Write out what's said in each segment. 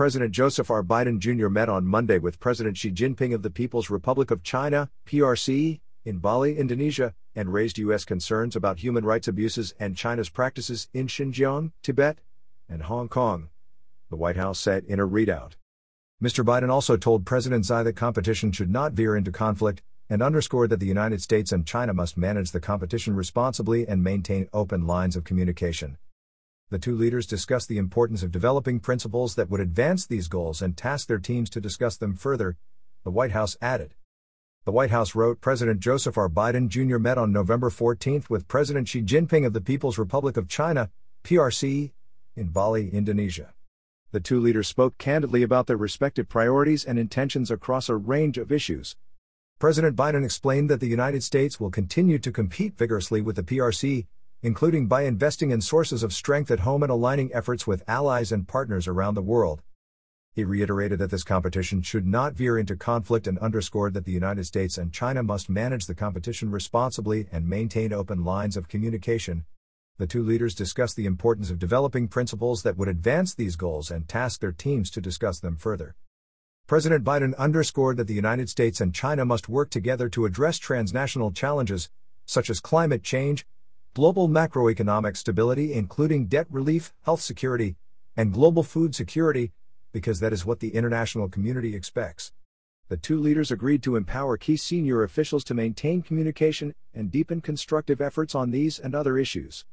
President Joseph R. Biden Jr. met on Monday with President Xi Jinping of the People's Republic of China, PRC, in Bali, Indonesia, and raised U.S. concerns about human rights abuses and China's practices in Xinjiang, Tibet, and Hong Kong. The White House said in a readout. Mr. Biden also told President Xi that competition should not veer into conflict, and underscored that the United States and China must manage the competition responsibly and maintain open lines of communication. The two leaders discussed the importance of developing principles that would advance these goals and tasked their teams to discuss them further, the White House added. The White House wrote President Joseph R. Biden Jr. met on November 14 with President Xi Jinping of the People's Republic of China, PRC, in Bali, Indonesia. The two leaders spoke candidly about their respective priorities and intentions across a range of issues. President Biden explained that the United States will continue to compete vigorously with the PRC including by investing in sources of strength at home and aligning efforts with allies and partners around the world. He reiterated that this competition should not veer into conflict and underscored that the United States and China must manage the competition responsibly and maintain open lines of communication. The two leaders discussed the importance of developing principles that would advance these goals and tasked their teams to discuss them further. President Biden underscored that the United States and China must work together to address transnational challenges, such as climate change, global macroeconomic stability, including debt relief, health security, and global food security, because that is what the international community expects. The two leaders agreed to empower key senior officials to maintain communication and deepen constructive efforts on these and other issues.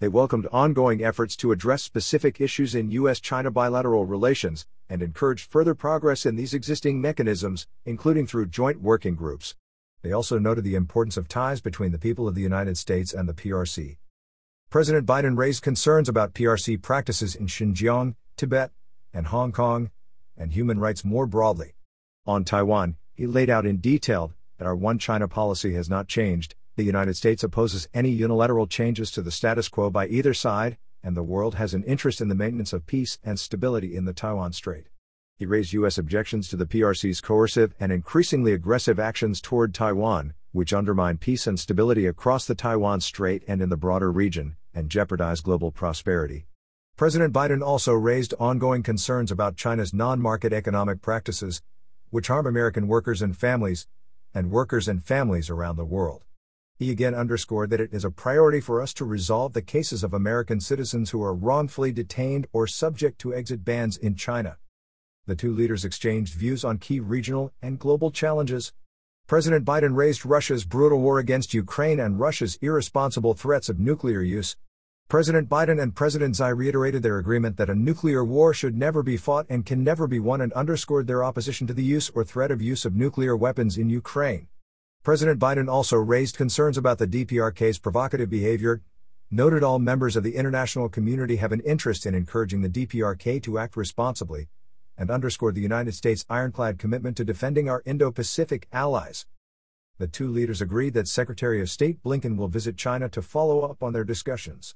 They welcomed ongoing efforts to address specific issues in U.S. China bilateral relations and encouraged further progress in these existing mechanisms, including through joint working groups. They also noted the importance of ties between the people of the United States and the PRC. President Biden raised concerns about PRC practices in Xinjiang, Tibet, and Hong Kong, and human rights more broadly. On Taiwan, he laid out in detail that our one China policy has not changed, the United States opposes any unilateral changes to the status quo by either side, and the world has an interest in the maintenance of peace and stability in the Taiwan Strait. He raised U.S. objections to the PRC's coercive and increasingly aggressive actions toward Taiwan, which undermine peace and stability across the Taiwan Strait and in the broader region, and jeopardize global prosperity. President Biden also raised ongoing concerns about China's non market economic practices, which harm American workers and families, and workers and families around the world. He again underscored that it is a priority for us to resolve the cases of American citizens who are wrongfully detained or subject to exit bans in China the two leaders exchanged views on key regional and global challenges. President Biden raised Russia's brutal war against Ukraine and Russia's irresponsible threats of nuclear use. President Biden and President Xi reiterated their agreement that a nuclear war should never be fought and can never be won and underscored their opposition to the use or threat of use of nuclear weapons in Ukraine. President Biden also raised concerns about the DPRK's provocative behavior, noted all members of the international community have an interest in encouraging the DPRK to act responsibly, and underscored the United States' ironclad commitment to defending our Indo Pacific allies. The two leaders agreed that Secretary of State Blinken will visit China to follow up on their discussions.